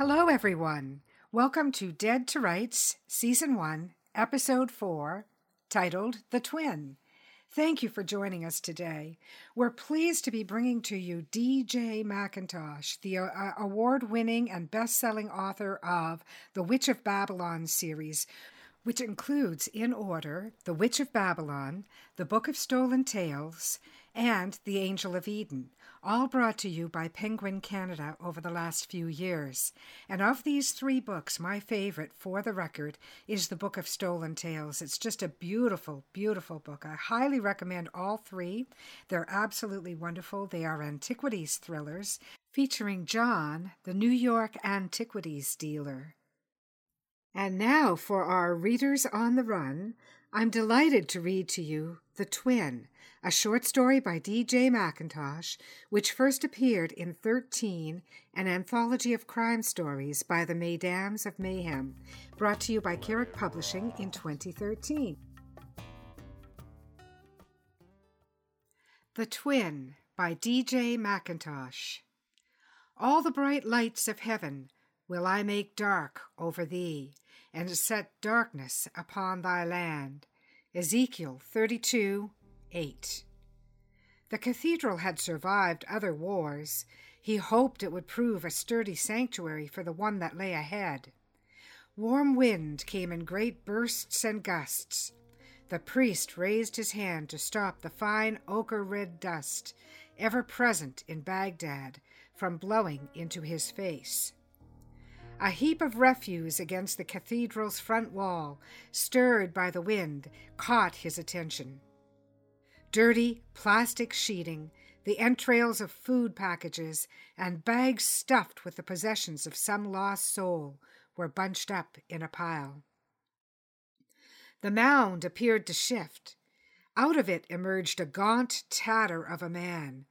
Hello, everyone. Welcome to Dead to Writes, Season 1, Episode 4, titled The Twin. Thank you for joining us today. We're pleased to be bringing to you D.J. McIntosh, the uh, award winning and best selling author of the Witch of Babylon series, which includes, in order, The Witch of Babylon, The Book of Stolen Tales, and The Angel of Eden, all brought to you by Penguin Canada over the last few years. And of these three books, my favorite, for the record, is The Book of Stolen Tales. It's just a beautiful, beautiful book. I highly recommend all three. They're absolutely wonderful. They are antiquities thrillers featuring John, the New York antiquities dealer. And now for our Readers on the Run, I'm delighted to read to you The Twin, a short story by D.J. McIntosh, which first appeared in 13, an anthology of crime stories by the Mesdames of Mayhem, brought to you by Carrick Publishing in 2013. The Twin by D.J. McIntosh. All the bright lights of heaven will I make dark over thee, and set darkness upon thy land. Ezekiel 32 8. The cathedral had survived other wars. He hoped it would prove a sturdy sanctuary for the one that lay ahead. Warm wind came in great bursts and gusts. The priest raised his hand to stop the fine ochre red dust, ever present in Baghdad, from blowing into his face. A heap of refuse against the cathedral's front wall, stirred by the wind, caught his attention. Dirty plastic sheeting, the entrails of food packages, and bags stuffed with the possessions of some lost soul were bunched up in a pile. The mound appeared to shift. Out of it emerged a gaunt tatter of a man.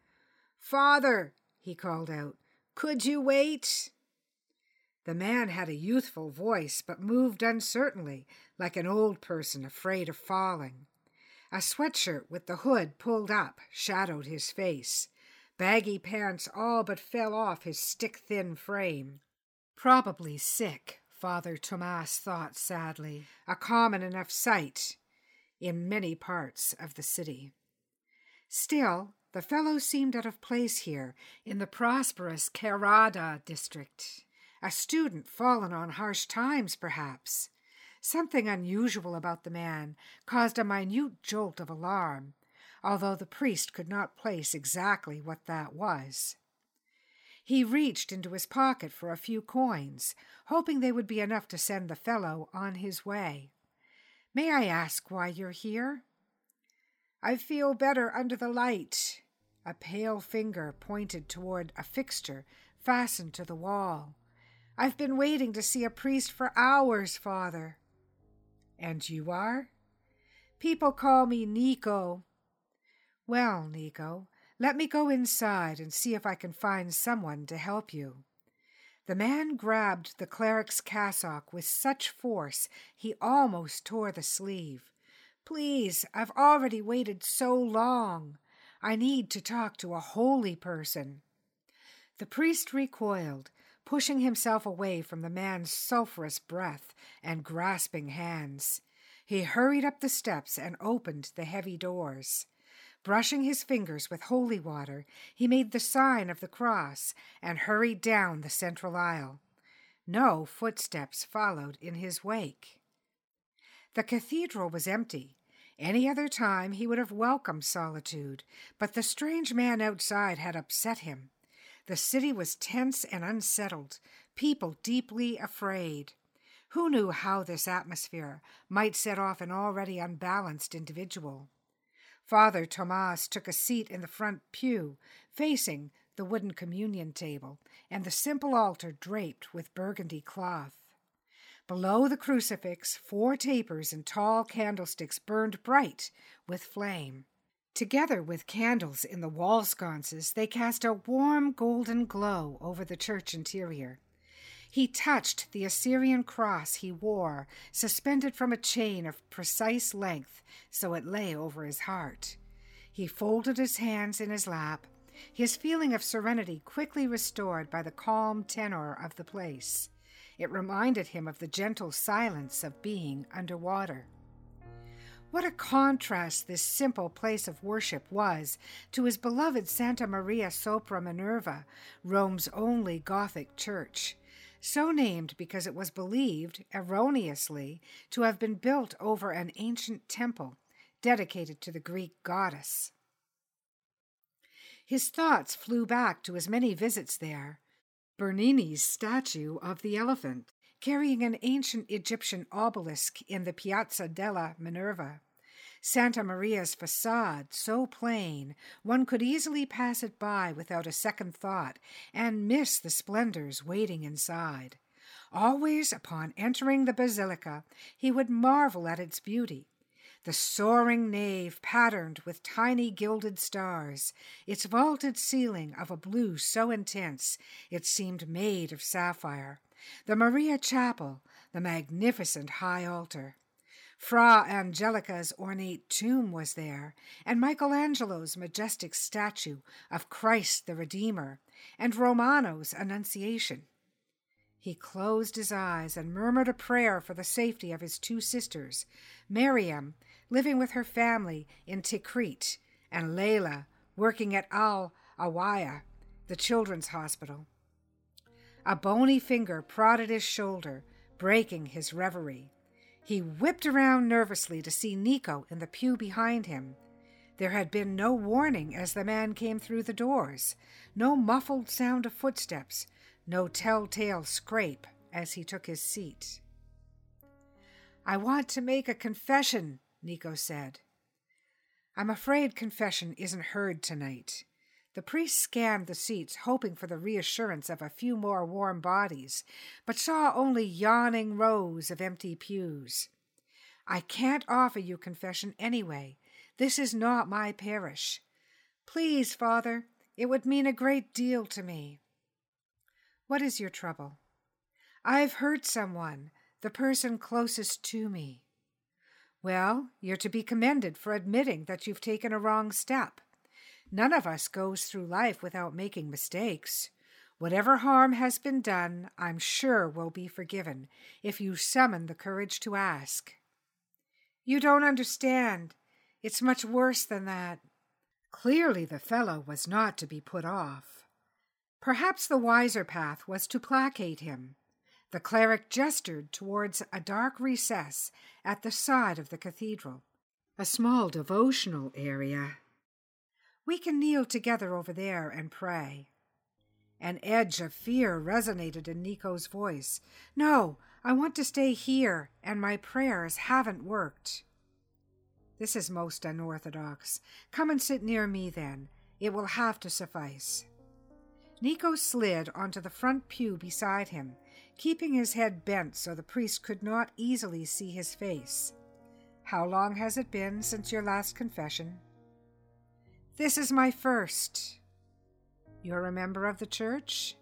Father, he called out, could you wait? The man had a youthful voice, but moved uncertainly, like an old person afraid of falling. A sweatshirt with the hood pulled up shadowed his face. Baggy pants all but fell off his stick thin frame. Probably sick, Father Tomas thought sadly, a common enough sight in many parts of the city. Still, the fellow seemed out of place here in the prosperous Karrada district. A student fallen on harsh times, perhaps. Something unusual about the man caused a minute jolt of alarm, although the priest could not place exactly what that was. He reached into his pocket for a few coins, hoping they would be enough to send the fellow on his way. May I ask why you're here? I feel better under the light. A pale finger pointed toward a fixture fastened to the wall. I've been waiting to see a priest for hours, Father. And you are? People call me Nico. Well, Nico, let me go inside and see if I can find someone to help you. The man grabbed the cleric's cassock with such force he almost tore the sleeve. Please, I've already waited so long. I need to talk to a holy person. The priest recoiled, pushing himself away from the man's sulphurous breath and grasping hands. He hurried up the steps and opened the heavy doors. Brushing his fingers with holy water, he made the sign of the cross and hurried down the central aisle. No footsteps followed in his wake. The cathedral was empty. Any other time he would have welcomed solitude, but the strange man outside had upset him. The city was tense and unsettled, people deeply afraid. Who knew how this atmosphere might set off an already unbalanced individual? Father Tomas took a seat in the front pew, facing the wooden communion table and the simple altar draped with burgundy cloth. Below the crucifix, four tapers and tall candlesticks burned bright with flame. Together with candles in the wall sconces, they cast a warm golden glow over the church interior. He touched the Assyrian cross he wore, suspended from a chain of precise length, so it lay over his heart. He folded his hands in his lap his feeling of serenity quickly restored by the calm tenor of the place. It reminded him of the gentle silence of being under water. What a contrast this simple place of worship was to his beloved Santa Maria sopra Minerva, Rome's only Gothic church, so named because it was believed, erroneously, to have been built over an ancient temple dedicated to the Greek goddess. His thoughts flew back to his many visits there. Bernini's statue of the elephant, carrying an ancient Egyptian obelisk in the Piazza della Minerva. Santa Maria's facade, so plain one could easily pass it by without a second thought and miss the splendors waiting inside. Always upon entering the basilica, he would marvel at its beauty. The soaring nave patterned with tiny gilded stars, its vaulted ceiling of a blue so intense it seemed made of sapphire, the Maria Chapel, the magnificent high altar. Fra Angelico's ornate tomb was there, and Michelangelo's majestic statue of Christ the Redeemer, and Romano's Annunciation. He closed his eyes and murmured a prayer for the safety of his two sisters, Miriam, living with her family in Tikrit, and Layla, working at Al Alwiya, the children's hospital. A bony finger prodded his shoulder, breaking his reverie. He whipped around nervously to see Nico in the pew behind him. There had been no warning as the man came through the doors, no muffled sound of footsteps, no telltale scrape as he took his seat. I want to make a confession, Nico said. I'm afraid confession isn't heard tonight. The priest scanned the seats, hoping for the reassurance of a few more warm bodies, but saw only yawning rows of empty pews. I can't offer you confession anyway. This is not my parish. Please, Father, it would mean a great deal to me. What is your trouble? I've hurt someone, the person closest to me. Well, you're to be commended for admitting that you've taken a wrong step. None of us goes through life without making mistakes. Whatever harm has been done, I'm sure will be forgiven if you summon the courage to ask. You don't understand. It's much worse than that. Clearly, the fellow was not to be put off. Perhaps the wiser path was to placate him. The cleric gestured towards a dark recess at the side of the cathedral, a small devotional area we can kneel together over there and pray. An edge of fear resonated in Nico's voice. No, I want to stay here, and my prayers haven't worked. This is most unorthodox. Come and sit near me then. It will have to suffice. Nico slid onto the front pew beside him, keeping his head bent so the priest could not easily see his face. How long has it been since your last confession? This is my first. You're a member of the church?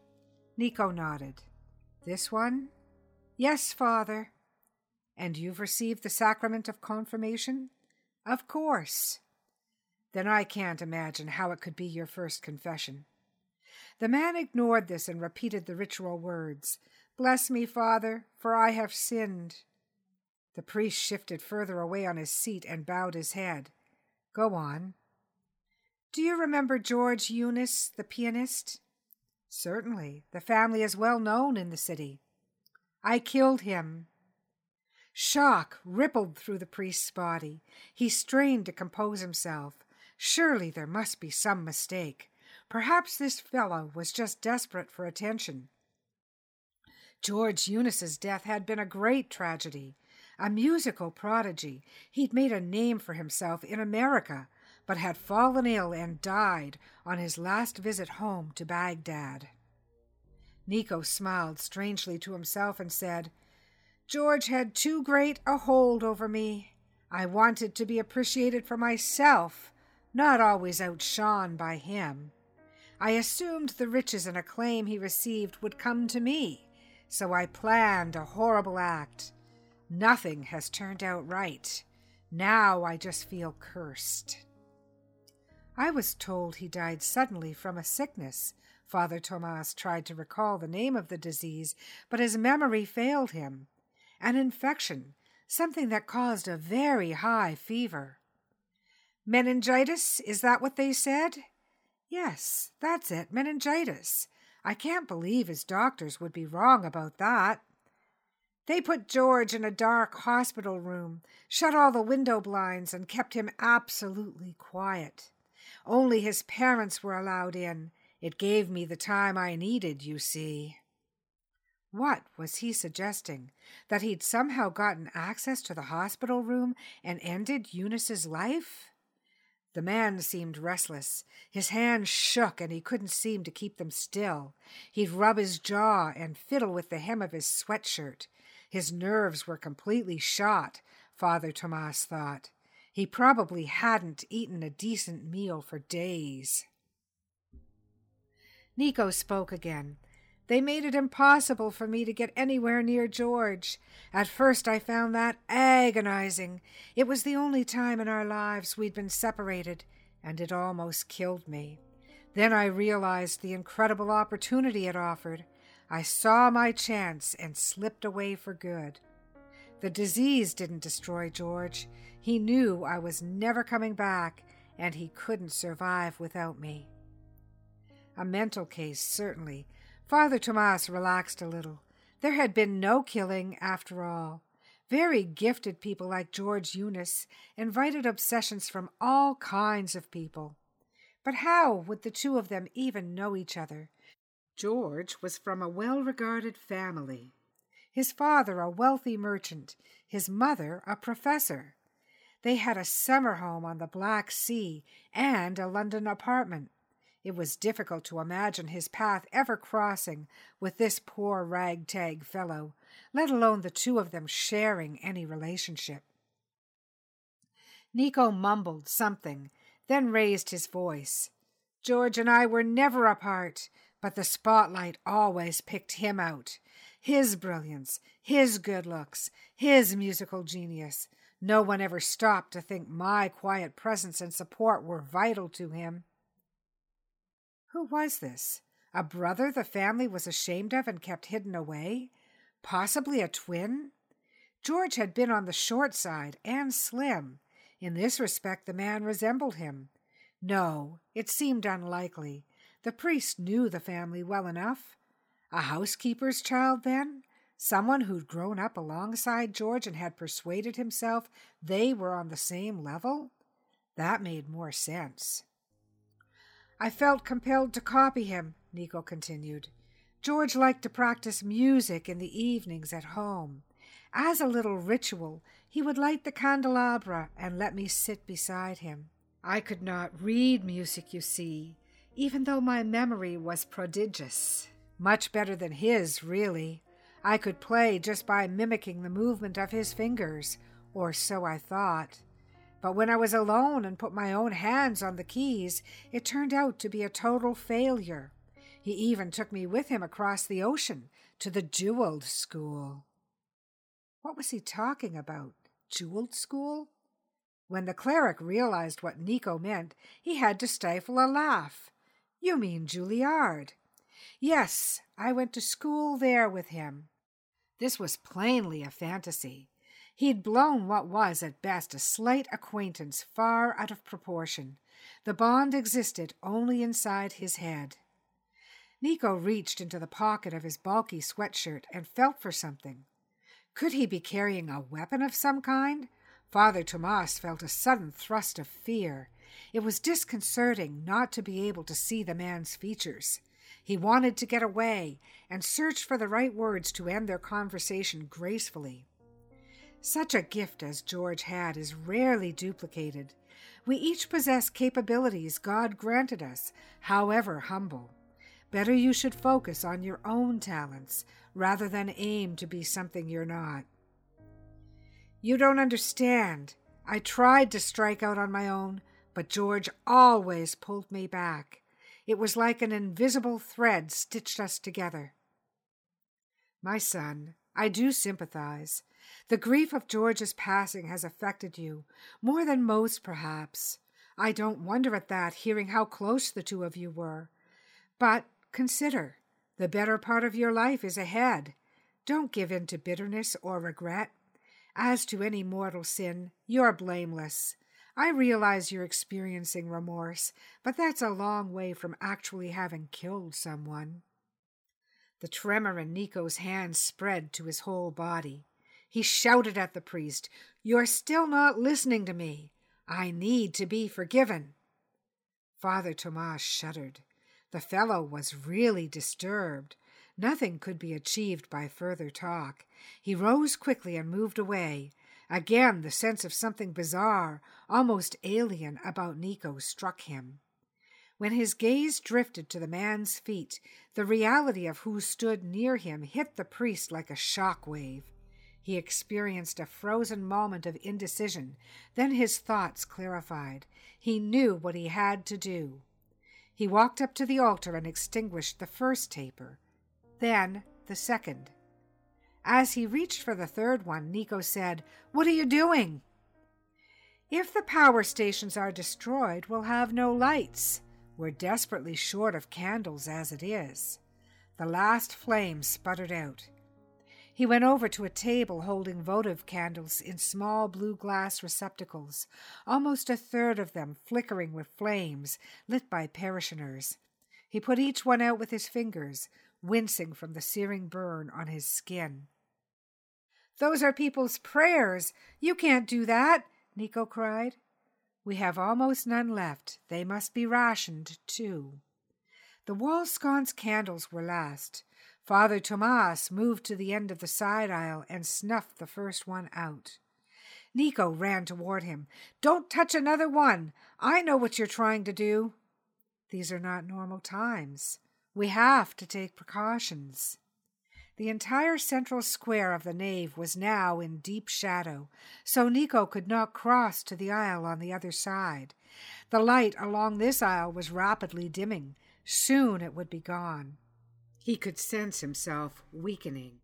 Nico nodded. This one? Yes, Father. And you've received the sacrament of confirmation? Of course. Then I can't imagine how it could be your first confession. The man ignored this and repeated the ritual words Bless me, Father, for I have sinned. The priest shifted further away on his seat and bowed his head. Go on. Do you remember George Eunice, the pianist? Certainly. The family is well known in the city. I killed him. Shock rippled through the priest's body. He strained to compose himself. Surely there must be some mistake. Perhaps this fellow was just desperate for attention. George Eunice's death had been a great tragedy. A musical prodigy, he'd made a name for himself in America but had fallen ill and died on his last visit home to Baghdad. Nico smiled strangely to himself and said, George had too great a hold over me. I wanted to be appreciated for myself, not always outshone by him. I assumed the riches and acclaim he received would come to me, so I planned a horrible act. Nothing has turned out right. Now I just feel cursed. I was told he died suddenly from a sickness. Father Tomas tried to recall the name of the disease, but his memory failed him. An infection, something that caused a very high fever. Meningitis, is that what they said? Yes, that's it, meningitis. I can't believe his doctors would be wrong about that. They put George in a dark hospital room, shut all the window blinds, and kept him absolutely quiet. Only his parents were allowed in. It gave me the time I needed, you see. What was he suggesting? That he'd somehow gotten access to the hospital room and ended Eunice's life? The man seemed restless. His hands shook and he couldn't seem to keep them still. He'd rub his jaw and fiddle with the hem of his sweatshirt. His nerves were completely shot, Father Tomas thought. He probably hadn't eaten a decent meal for days. Nico spoke again. They made it impossible for me to get anywhere near George. At first, I found that agonizing. It was the only time in our lives we'd been separated, and it almost killed me. Then I realized the incredible opportunity it offered. I saw my chance and slipped away for good. The disease didn't destroy George. He knew I was never coming back, and he couldn't survive without me. A mental case, certainly, Father Tomas relaxed a little. There had been no killing after all. Very gifted people like George Eunice invited obsessions from all kinds of people. But how would the two of them even know each other? George was from a well regarded family. His father a wealthy merchant, his mother a professor. They had a summer home on the Black Sea and a London apartment. It was difficult to imagine his path ever crossing with this poor ragtag fellow, let alone the two of them sharing any relationship. Nico mumbled something, then raised his voice. George and I were never apart, but the spotlight always picked him out. His brilliance, his good looks, his musical genius. No one ever stopped to think my quiet presence and support were vital to him. Who was this? A brother the family was ashamed of and kept hidden away? Possibly a twin? George had been on the short side and slim. In this respect, the man resembled him. No, it seemed unlikely. The priest knew the family well enough. A housekeeper's child, then? Someone who'd grown up alongside George and had persuaded himself they were on the same level? That made more sense. I felt compelled to copy him, Nico continued. George liked to practice music in the evenings at home. As a little ritual, he would light the candelabra and let me sit beside him. I could not read music, you see, even though my memory was prodigious. Much better than his, really. I could play just by mimicking the movement of his fingers, or so I thought. But when I was alone and put my own hands on the keys, it turned out to be a total failure. He even took me with him across the ocean to the jeweled school. What was he talking about? Jeweled school? When the cleric realized what Nico meant, he had to stifle a laugh. You mean Juilliard? Yes, I went to school there with him. This was plainly a fantasy. He'd blown what was at best a slight acquaintance far out of proportion. The bond existed only inside his head. Nico reached into the pocket of his bulky sweatshirt and felt for something. Could he be carrying a weapon of some kind? Father Tomas felt a sudden thrust of fear. It was disconcerting not to be able to see the man's features. He wanted to get away and searched for the right words to end their conversation gracefully. Such a gift as George had is rarely duplicated. We each possess capabilities God granted us, however humble. Better you should focus on your own talents rather than aim to be something you're not. You don't understand. I tried to strike out on my own, but George always pulled me back. It was like an invisible thread stitched us together. My son, I do sympathize. The grief of George's passing has affected you, more than most, perhaps. I don't wonder at that, hearing how close the two of you were. But consider, the better part of your life is ahead. Don't give in to bitterness or regret. As to any mortal sin, you're blameless. I realize you're experiencing remorse, but that's a long way from actually having killed someone. The tremor in Nico's hands spread to his whole body. He shouted at the priest, You're still not listening to me. I need to be forgiven. Father Tomas shuddered. The fellow was really disturbed. Nothing could be achieved by further talk. He rose quickly and moved away. Again, the sense of something bizarre, almost alien, about Nico struck him. When his gaze drifted to the man's feet, the reality of who stood near him hit the priest like a shock wave. He experienced a frozen moment of indecision. Then his thoughts clarified. He knew what he had to do. He walked up to the altar and extinguished the first taper, then the second. As he reached for the third one, Nico said, What are you doing? If the power stations are destroyed, we'll have no lights. We're desperately short of candles as it is. The last flame sputtered out. He went over to a table holding votive candles in small blue glass receptacles, almost a third of them flickering with flames lit by parishioners. He put each one out with his fingers, wincing from the searing burn on his skin. Those are people's prayers. You can't do that, Nico cried. We have almost none left. They must be rationed, too. The wall sconce candles were last. Father Tomas moved to the end of the side aisle and snuffed the first one out. Nico ran toward him. Don't touch another one. I know what you're trying to do. These are not normal times. We have to take precautions. The entire central square of the nave was now in deep shadow, so Nico could not cross to the aisle on the other side. The light along this aisle was rapidly dimming. Soon it would be gone. He could sense himself weakening.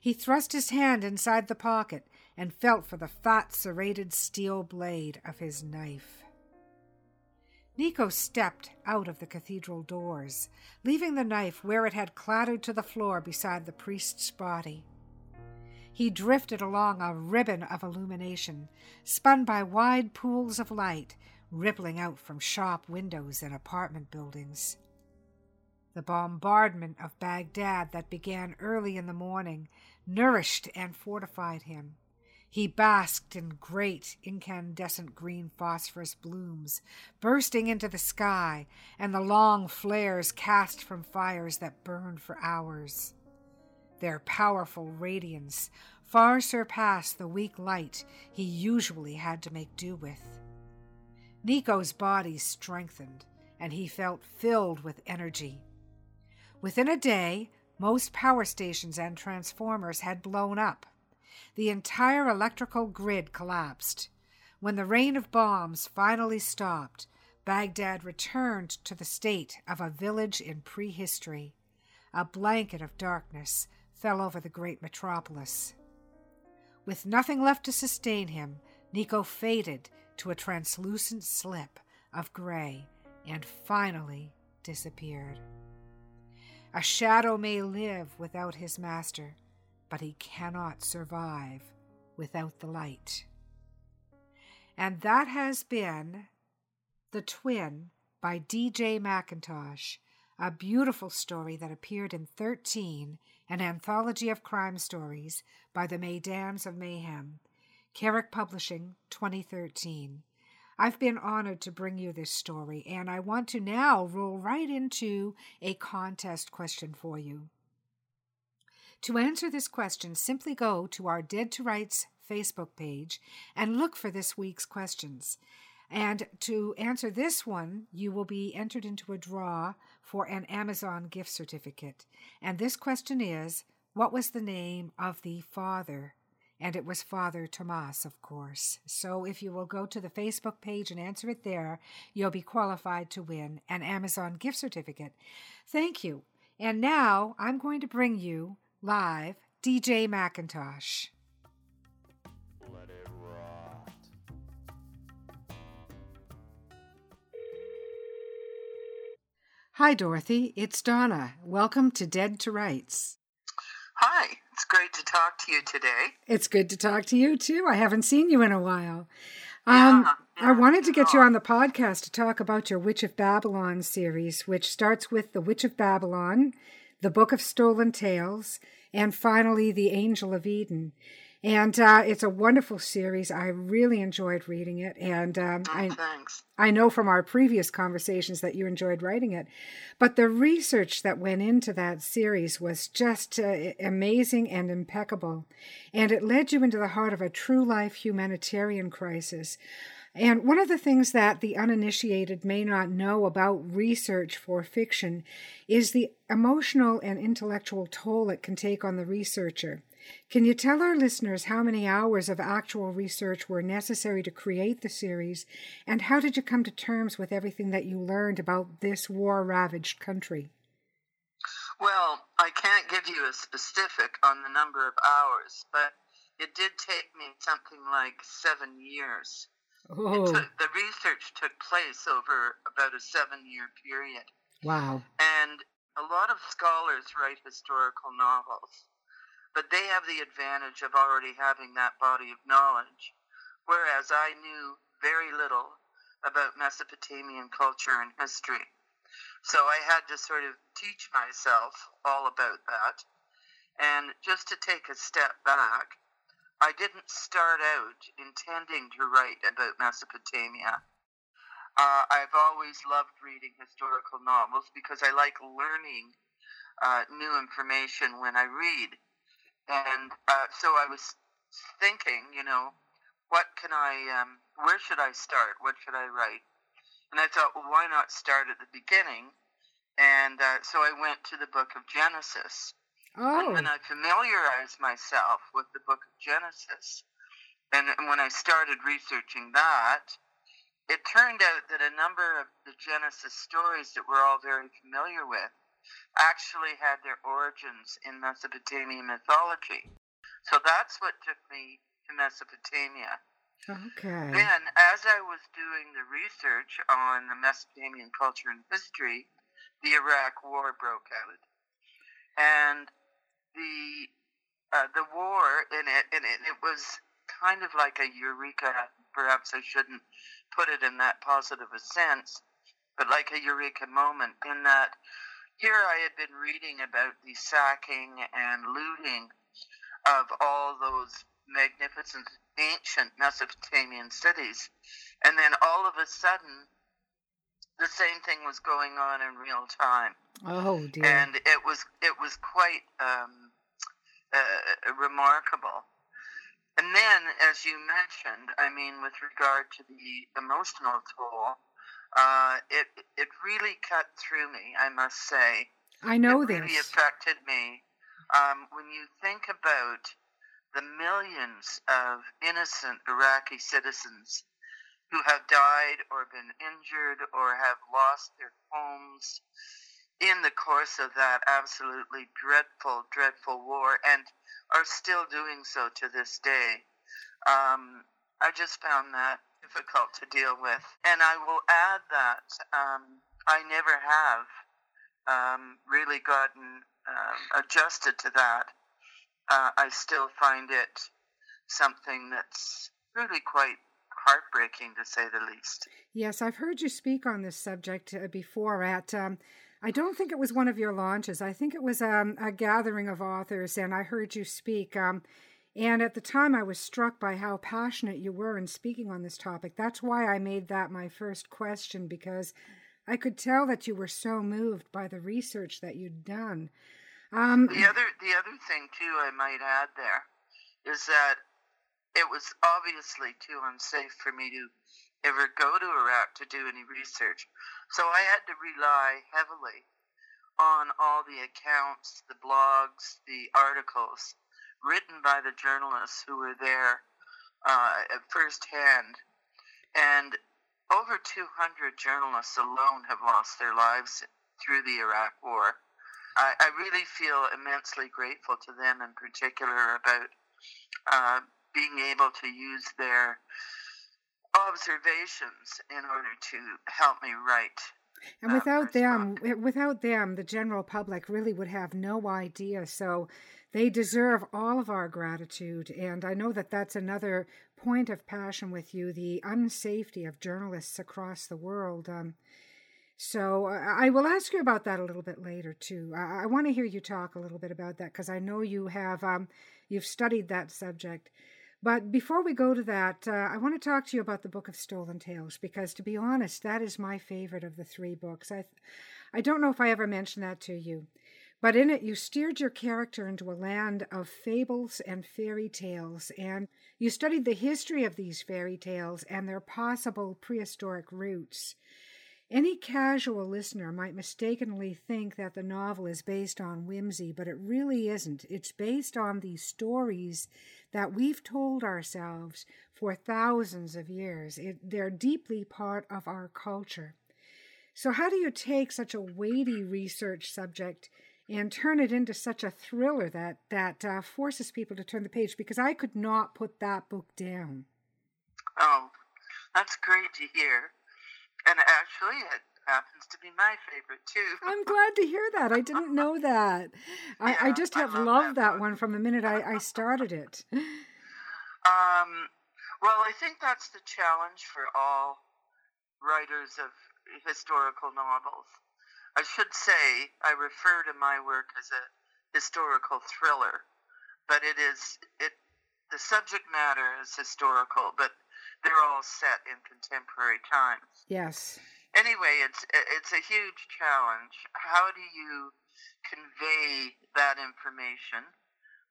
He thrust his hand inside the pocket and felt for the fat, serrated steel blade of his knife. Nico stepped out of the cathedral doors, leaving the knife where it had clattered to the floor beside the priest's body. He drifted along a ribbon of illumination, spun by wide pools of light rippling out from shop windows and apartment buildings. The bombardment of Baghdad that began early in the morning nourished and fortified him. He basked in great incandescent green phosphorus blooms bursting into the sky and the long flares cast from fires that burned for hours. Their powerful radiance far surpassed the weak light he usually had to make do with. Nico's body strengthened, and he felt filled with energy. Within a day, most power stations and transformers had blown up. The entire electrical grid collapsed. When the rain of bombs finally stopped, Baghdad returned to the state of a village in prehistory. A blanket of darkness fell over the great metropolis. With nothing left to sustain him, Nico faded to a translucent slip of gray and finally disappeared. A shadow may live without his master, but he cannot survive without the light. And that has been The Twin by D.J. McIntosh, a beautiful story that appeared in 13, an anthology of crime stories by the Mesdames of Mayhem, Carrick Publishing, 2013. I've been honored to bring you this story, and I want to now roll right into a contest question for you. To answer this question, simply go to our Dead to Writes Facebook page and look for this week's questions. And to answer this one, you will be entered into a draw for an Amazon gift certificate. And this question is What was the name of the father and it was Father Tomas, of course. So if you will go to the Facebook page and answer it there, you'll be qualified to win an Amazon gift certificate. Thank you. And now I'm going to bring you Live, DJ McIntosh. Hi, Dorothy. It's Donna. Welcome to Dead to Writes. Hi. It's great to talk to you today. It's good to talk to you, too. I haven't seen you in a while. Um, yeah, I wanted to get you on the podcast to talk about your Witch of Babylon series, which starts with The Witch of Babylon, the Book of Stolen Tales, and finally The Angel of Eden. And uh, it's a wonderful series. I really enjoyed reading it, and um, oh, I, thanks. I know from our previous conversations that you enjoyed writing it. But the research that went into that series was just uh, amazing and impeccable, and it led you into the heart of a true life humanitarian crisis. And one of the things that the uninitiated may not know about research for fiction is the emotional and intellectual toll it can take on the researcher. Can you tell our listeners how many hours of actual research were necessary to create the series, and how did you come to terms with everything that you learned about this war ravaged country? Well, I can't give you a specific on the number of hours, but it did take me something like seven years. Oh. Took, the research took place over about a seven year period. Wow. And a lot of scholars write historical novels but they have the advantage of already having that body of knowledge, whereas I knew very little about Mesopotamian culture and history. So I had to sort of teach myself all about that. And just to take a step back, I didn't start out intending to write about Mesopotamia. Uh, I've always loved reading historical novels because I like learning uh, new information when I read. And uh, so I was thinking, you know, what can I, um, where should I start? What should I write? And I thought, well, why not start at the beginning? And uh, so I went to the book of Genesis. Oh. And when I familiarized myself with the book of Genesis, and, and when I started researching that, it turned out that a number of the Genesis stories that we're all very familiar with actually had their origins in Mesopotamian mythology. So that's what took me to Mesopotamia. Okay. Then, as I was doing the research on the Mesopotamian culture and history, the Iraq War broke out, and the uh, the war in it, and it, it was kind of like a eureka. Perhaps I shouldn't put it in that positive a sense, but like a eureka moment in that here I had been reading about the sacking and looting of all those magnificent ancient Mesopotamian cities. And then all of a sudden, the same thing was going on in real time. Oh dear! And it was it was quite um, uh, remarkable. And then, as you mentioned, I mean, with regard to the emotional toll, uh, it it really cut through me. I must say. I know it this. really affected me. Um, when you think about the millions of innocent Iraqi citizens who have died or been injured or have lost their homes in the course of that absolutely dreadful, dreadful war, and are still doing so to this day. Um, I just found that difficult to deal with. And I will add that um, I never have um, really gotten um, adjusted to that. Uh, I still find it something that's really quite heartbreaking, to say the least. Yes, I've heard you speak on this subject uh, before at. Um, I don't think it was one of your launches. I think it was um, a gathering of authors, and I heard you speak. Um, and at the time, I was struck by how passionate you were in speaking on this topic. That's why I made that my first question, because I could tell that you were so moved by the research that you'd done. Um, the other, the other thing too, I might add there, is that it was obviously too unsafe for me to ever go to Iraq to do any research. So I had to rely heavily on all the accounts, the blogs, the articles written by the journalists who were there uh, firsthand. And over 200 journalists alone have lost their lives through the Iraq War. I, I really feel immensely grateful to them in particular about uh, being able to use their observations in order to help me write And without them, book. without them, the general public really would have no idea. So they deserve all of our gratitude. And I know that that's another point of passion with you the unsafety of journalists across the world. Um, so I will ask you about that a little bit later too. I, I want to hear you talk a little bit about that because I know you have um, you've studied that subject. But before we go to that, uh, I want to talk to you about the Book of Stolen Tales because, to be honest, that is my favorite of the three books. I, I don't know if I ever mentioned that to you, but in it you steered your character into a land of fables and fairy tales, and you studied the history of these fairy tales and their possible prehistoric roots. Any casual listener might mistakenly think that the novel is based on whimsy, but it really isn't. It's based on these stories that we've told ourselves for thousands of years. It, they're deeply part of our culture. So, how do you take such a weighty research subject and turn it into such a thriller that that uh, forces people to turn the page? Because I could not put that book down. Oh, that's great to hear. And actually, it happens to be my favorite too. I'm glad to hear that. I didn't know that. I, yeah, I just have I loved that, that one from the minute I, I started it. Um, well, I think that's the challenge for all writers of historical novels. I should say I refer to my work as a historical thriller, but it is it the subject matter is historical, but they're all set in contemporary times. Yes. Anyway, it's it's a huge challenge. How do you convey that information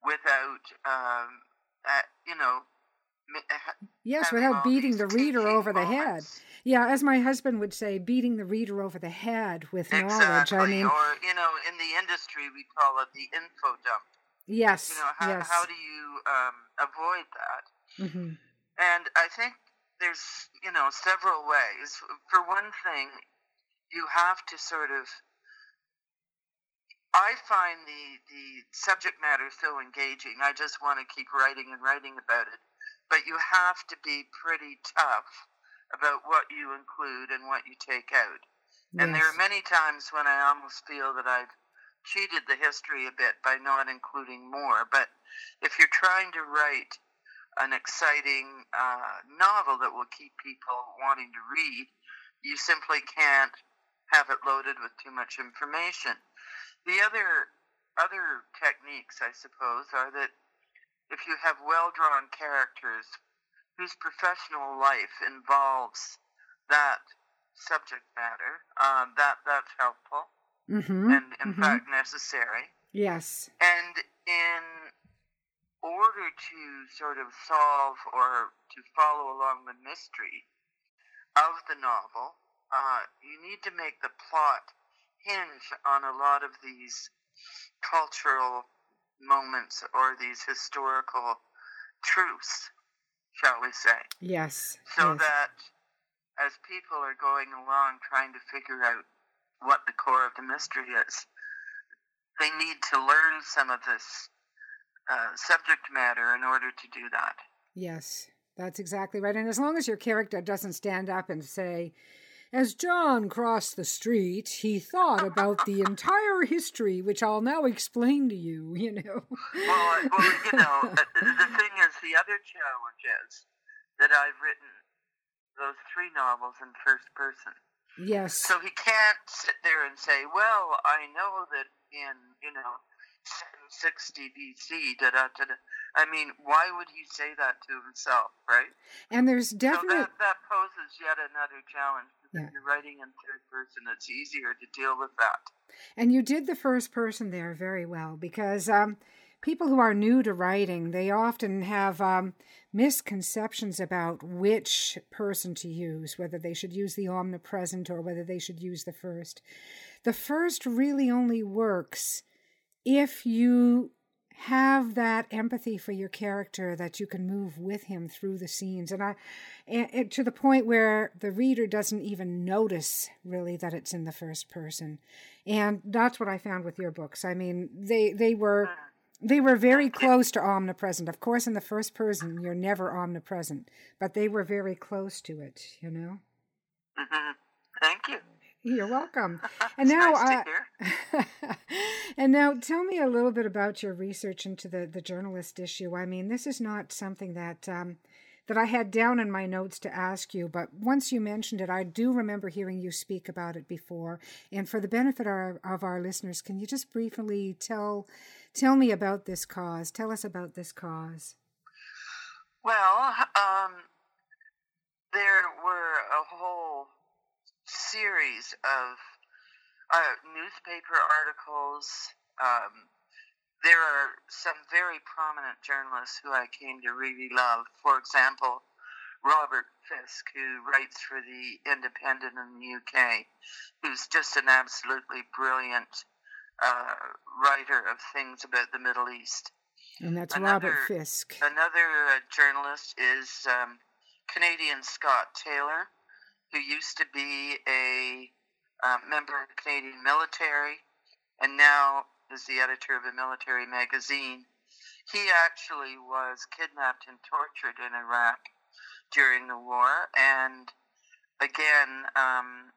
without, um, uh, you know, Yes, without beating the reader over the head. Yeah, as my husband would say, beating the reader over the head with exactly. knowledge. I mean, or you know, in the industry we call it the info dump. Yes. You know, how, yes. how do you um, avoid that? Mm-hmm. And I think there's, you know, several ways. For one thing, you have to sort of. I find the the subject matter so engaging. I just want to keep writing and writing about it. But you have to be pretty tough about what you include and what you take out. Yes. And there are many times when I almost feel that I've cheated the history a bit by not including more. But if you're trying to write an exciting uh, novel that will keep people wanting to read, you simply can't have it loaded with too much information. The other other techniques, I suppose, are that if you have well drawn characters whose professional life involves that subject matter, uh, that that's helpful mm-hmm. and in mm-hmm. fact necessary. Yes. And in order to sort of solve or to follow along the mystery of the novel, uh, you need to make the plot hinge on a lot of these cultural moments or these historical truths, shall we say. Yes. So yes. that as people are going along trying to figure out what the core of the mystery is, they need to learn some of this uh, subject matter in order to do that. Yes, that's exactly right. And as long as your character doesn't stand up and say, as John crossed the street, he thought about the entire history, which I'll now explain to you, you know. well, well, you know, the thing is, the other challenge is that I've written those three novels in first person. Yes. So he can't sit there and say, well, I know that in, you know, 760 BC. Da, da, da, da. I mean, why would he say that to himself, right? And there's definitely so that, that poses yet another challenge. Yeah. If you're writing in third person, it's easier to deal with that. And you did the first person there very well because um, people who are new to writing, they often have um, misconceptions about which person to use, whether they should use the omnipresent or whether they should use the first. The first really only works if you have that empathy for your character that you can move with him through the scenes. And i and, and to the point where the reader doesn't even notice really that it's in the first person. And that's what i found with your books. I mean they they were they were very close to omnipresent. Of course in the first person you're never omnipresent but they were very close to it you know? Mm-hmm. thank you You're welcome. And now, nice uh, and now, tell me a little bit about your research into the the journalist issue. I mean, this is not something that um, that I had down in my notes to ask you, but once you mentioned it, I do remember hearing you speak about it before. And for the benefit of our, of our listeners, can you just briefly tell tell me about this cause? Tell us about this cause. Well, um, there were a whole series of uh, newspaper articles. Um, there are some very prominent journalists who I came to really love. For example, Robert Fisk, who writes for the Independent in the UK, who's just an absolutely brilliant uh, writer of things about the Middle East. And that's another, Robert Fisk. Another uh, journalist is um, Canadian Scott Taylor, who used to be a uh, member of the Canadian military and now is the editor of a military magazine. He actually was kidnapped and tortured in Iraq during the war, and again, um,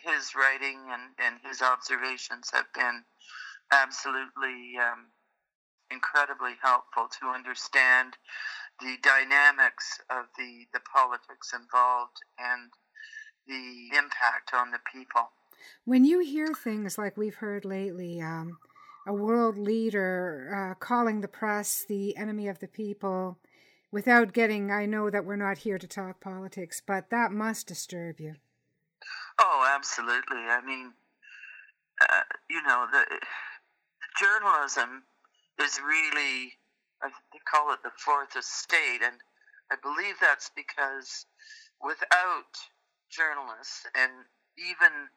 his writing and, and his observations have been absolutely um, incredibly helpful to understand the dynamics of the, the politics involved and the impact on the people. When you hear things like we've heard lately, um, a world leader uh, calling the press the enemy of the people without getting i know that we're not here to talk politics but that must disturb you oh absolutely i mean uh, you know the, the, journalism is really they call it the fourth estate and i believe that's because without journalists and even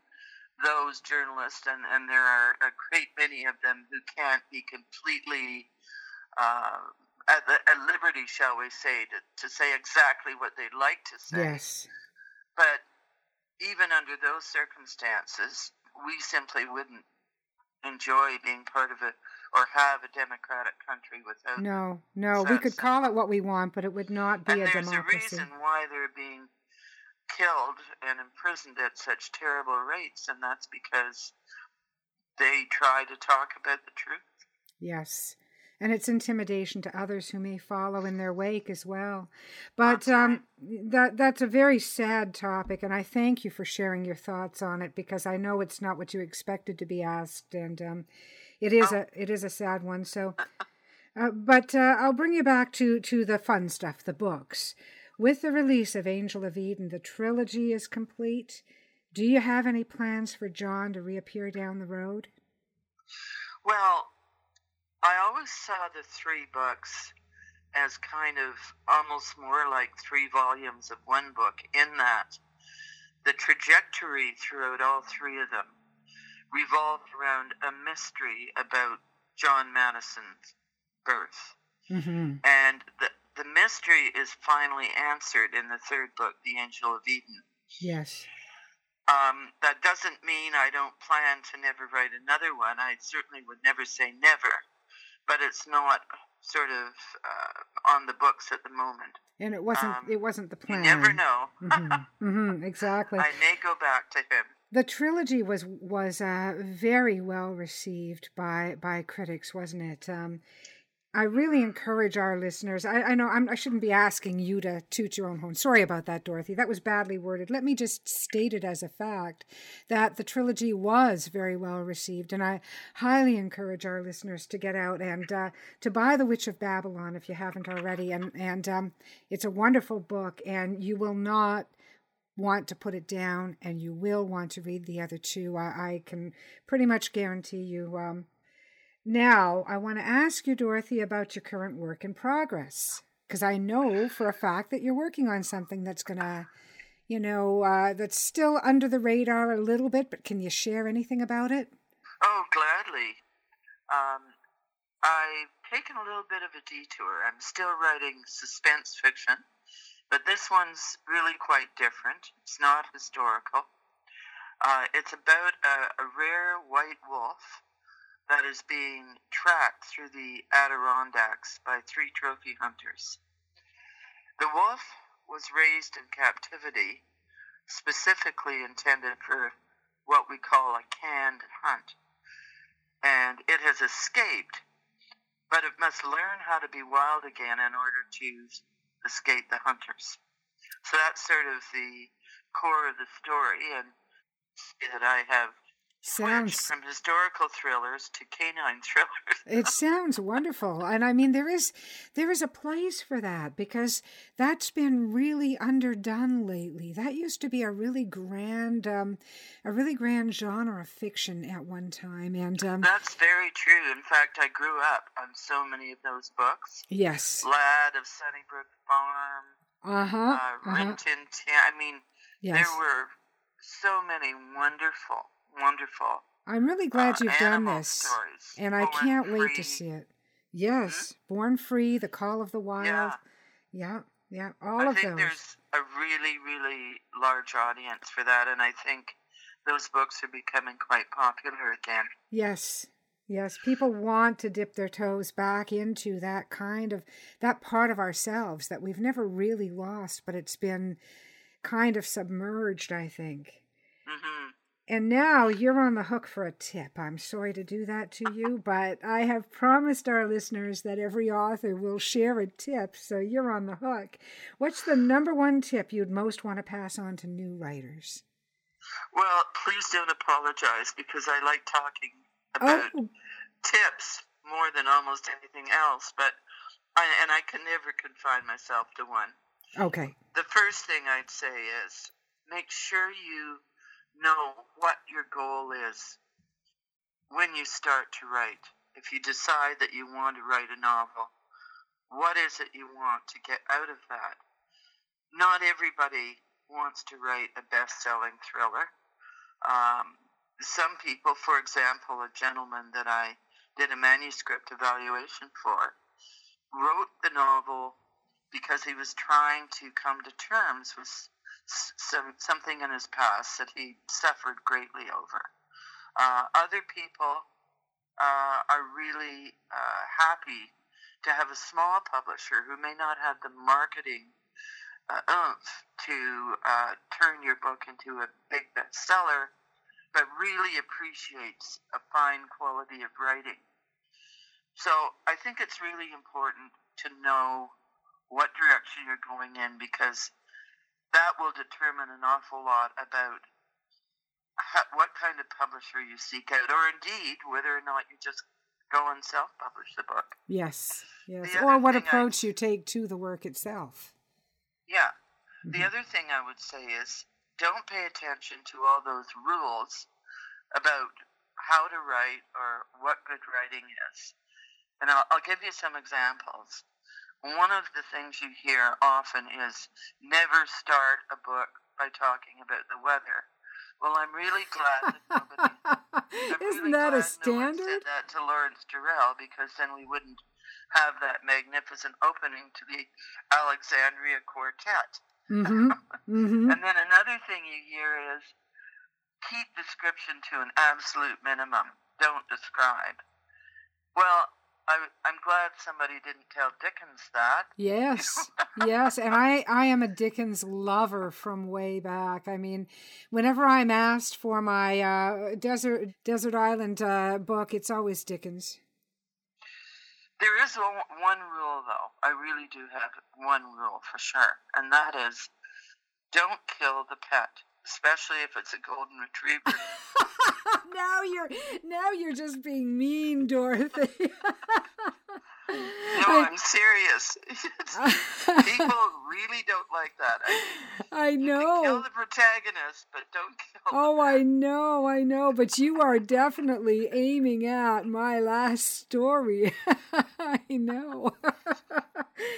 those journalists, and, and there are a great many of them who can't be completely uh, at, the, at liberty, shall we say, to, to say exactly what they'd like to say. Yes. But even under those circumstances, we simply wouldn't enjoy being part of a or have a democratic country without. No, no, we could call it what we want, but it would not be and a there's democracy. There's a reason why they're being killed and imprisoned at such terrible rates, and that's because they try to talk about the truth. Yes. And it's intimidation to others who may follow in their wake as well. But um, that that's a very sad topic, and I thank you for sharing your thoughts on it because I know it's not what you expected to be asked, and um, it is oh. a it is a sad one. So, uh, but uh, I'll bring you back to to the fun stuff, the books. With the release of Angel of Eden, the trilogy is complete. Do you have any plans for John to reappear down the road? Well, I always saw the three books as kind of almost more like three volumes of one book, in that the trajectory throughout all three of them revolved around a mystery about John Madison's birth. Mm-hmm. And the, the mystery is finally answered in the third book, The Angel of Eden. Yes. Um, that doesn't mean I don't plan to never write another one. I certainly would never say never, but it's not sort of uh, on the books at the moment. And it wasn't. Um, it wasn't the plan. You never know. mm-hmm. Mm-hmm. Exactly. I may go back to him. The trilogy was was uh, very well received by by critics, wasn't it? Um, I really encourage our listeners. I, I know I'm, I should not be asking you to toot your own horn. Sorry about that, Dorothy. That was badly worded. Let me just state it as a fact that the trilogy was very well received, and I highly encourage our listeners to get out and uh, to buy The Witch of Babylon if you haven't already. And and um, it's a wonderful book, and you will not want to put it down, and you will want to read the other two. I, I can pretty much guarantee you. Um, now, I want to ask you, Dorothy, about your current work in progress, because I know for a fact that you're working on something that's going to, you know, uh, that's still under the radar a little bit, but can you share anything about it? Oh, gladly. Um, I've taken a little bit of a detour. I'm still writing suspense fiction, but this one's really quite different. It's not historical. Uh, it's about a, a rare white wolf that is being tracked through the Adirondacks by three trophy hunters. The wolf was raised in captivity, specifically intended for what we call a canned hunt. And it has escaped, but it must learn how to be wild again in order to escape the hunters. So that's sort of the core of the story, and that I have Sounds from historical thrillers to canine thrillers. it sounds wonderful, and I mean there is there is a place for that because that's been really underdone lately. That used to be a really grand, um, a really grand genre of fiction at one time, and um, that's very true. In fact, I grew up on so many of those books. Yes, Lad of Sunnybrook Farm. Uh-huh. Uh, uh-huh. Tin. I mean, yes. there were so many wonderful wonderful. I'm really glad uh, you've done this, stories. and I can't free. wait to see it. Yes, Born Free, The Call of the Wild. Yeah. Yeah, yeah, all I of think those. there's a really, really large audience for that, and I think those books are becoming quite popular again. Yes. Yes, people want to dip their toes back into that kind of that part of ourselves that we've never really lost, but it's been kind of submerged, I think. And now you're on the hook for a tip. I'm sorry to do that to you, but I have promised our listeners that every author will share a tip, so you're on the hook. What's the number one tip you'd most want to pass on to new writers? Well, please don't apologize because I like talking about Oh, tips more than almost anything else, but I, and I can never confine myself to one. okay. The first thing I'd say is make sure you know what your goal is when you start to write. If you decide that you want to write a novel, what is it you want to get out of that? Not everybody wants to write a best selling thriller. Um, some people, for example, a gentleman that I did a manuscript evaluation for, wrote the novel because he was trying to come to terms with some, something in his past that he suffered greatly over. Uh, other people uh, are really uh, happy to have a small publisher who may not have the marketing uh, oomph to uh, turn your book into a big bestseller, but really appreciates a fine quality of writing. So I think it's really important to know what direction you're going in because that will determine an awful lot about how, what kind of publisher you seek out, or indeed whether or not you just go and self-publish the book. Yes. Yes. The Or what thing I- approach you take to the work itself. Yeah. The Mhm. other thing I would say is don't pay attention to all those rules about how to write or what good writing is. And I'll, I'll give you some examples. One of the things you hear often is never start a book by talking about the weather. Well, I'm really glad that nobody. I'm Isn't really that a glad No standard? said that to Lawrence Durrell because then we wouldn't have that magnificent opening to the Alexandria Quartet. mm-hmm. Mm-hmm. And then another thing you hear is keep description to an absolute minimum. Don't describe. Well, I, I'm glad somebody didn't tell Dickens that. Yes, yes, and I I am a Dickens lover from way back. I mean, whenever I'm asked for my uh, desert desert island uh, book, it's always Dickens. There is one rule, though. I really do have one rule for sure, and that is don't kill the pet, especially if it's a golden retriever. now you're now you're just being mean, Dorothy. No, I'm serious. People really don't like that. I, I can kill know. the protagonist, but don't kill. Oh, I know, I know, but you are definitely aiming at my last story. I know.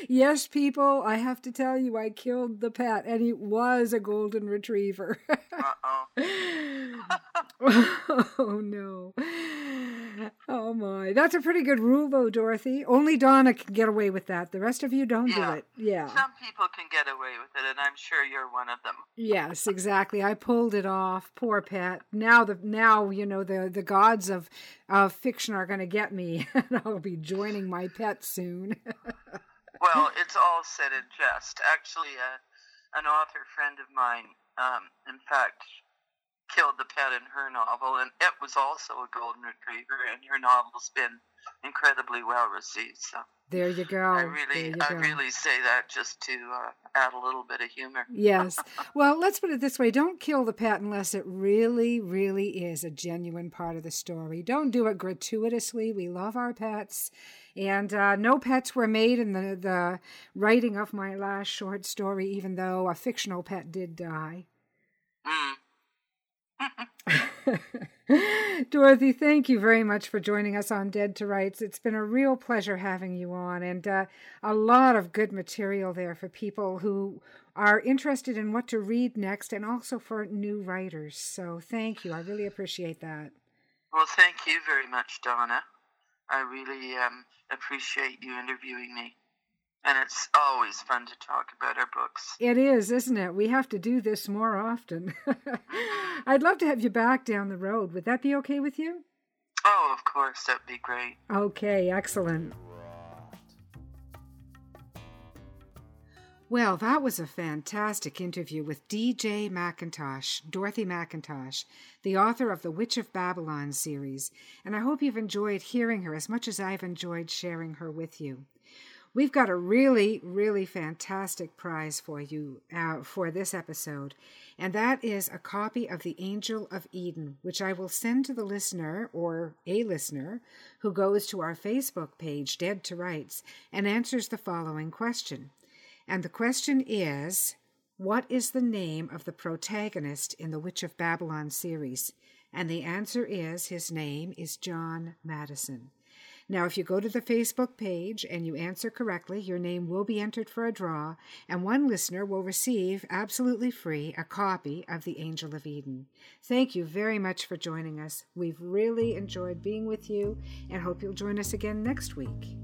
yes, people, I have to tell you, I killed the pet, and it was a golden retriever. Uh oh. oh, no. Oh, my. That's a pretty good rule, though, Dorothy. Only Donna can get away with that. The rest of you don't Yeah. do it. Yeah. Some people can get away with it, and I'm sure you're one of them. Yes, exactly. I pulled it off. Poor pet. Now the now you know the the gods of of fiction are going to get me, and I'll be joining my pet soon. Well, it's all said in jest. Actually, uh, an author friend of mine, um, in fact, killed the pet in her novel, and it was also a golden retriever, and her novel's been incredibly well received. So there you go. I really, I really say that just to uh, add a little bit of humor. yes. Well, let's put it this way: don't kill the pet unless it really, really is a genuine part of the story. Don't do it gratuitously. We love our pets. And uh, no pets were made in the, the writing of my last short story, even though a fictional pet did die. Mm. Dorothy, thank you very much for joining us on Dead to Writes. It's been a real pleasure having you on, and uh, a lot of good material there for people who are interested in what to read next and also for new writers. So thank you. I really appreciate that. Well, thank you very much, Donna. I really um, appreciate you interviewing me. And it's always fun to talk about our books. It is, isn't it? We have to do this more often. I'd love to have you back down the road. Would that be okay with you? Oh, of course. That'd be great. Okay, excellent. Well, that was a fantastic interview with D.J. McIntosh, Dorothy McIntosh, the author of the Witch of Babylon series, and I hope you've enjoyed hearing her as much as I've enjoyed sharing her with you. We've got a really, really fantastic prize for you uh, for this episode, and that is a copy of The Angel of Eden, which I will send to the listener or a listener who goes to our Facebook page, Dead to Writes, and answers the following question. And the question is What is the name of the protagonist in the Witch of Babylon series? And the answer is his name is John Madison. Now, if you go to the Facebook page and you answer correctly, your name will be entered for a draw, and one listener will receive absolutely free a copy of The Angel of Eden. Thank you very much for joining us. We've really enjoyed being with you and hope you'll join us again next week.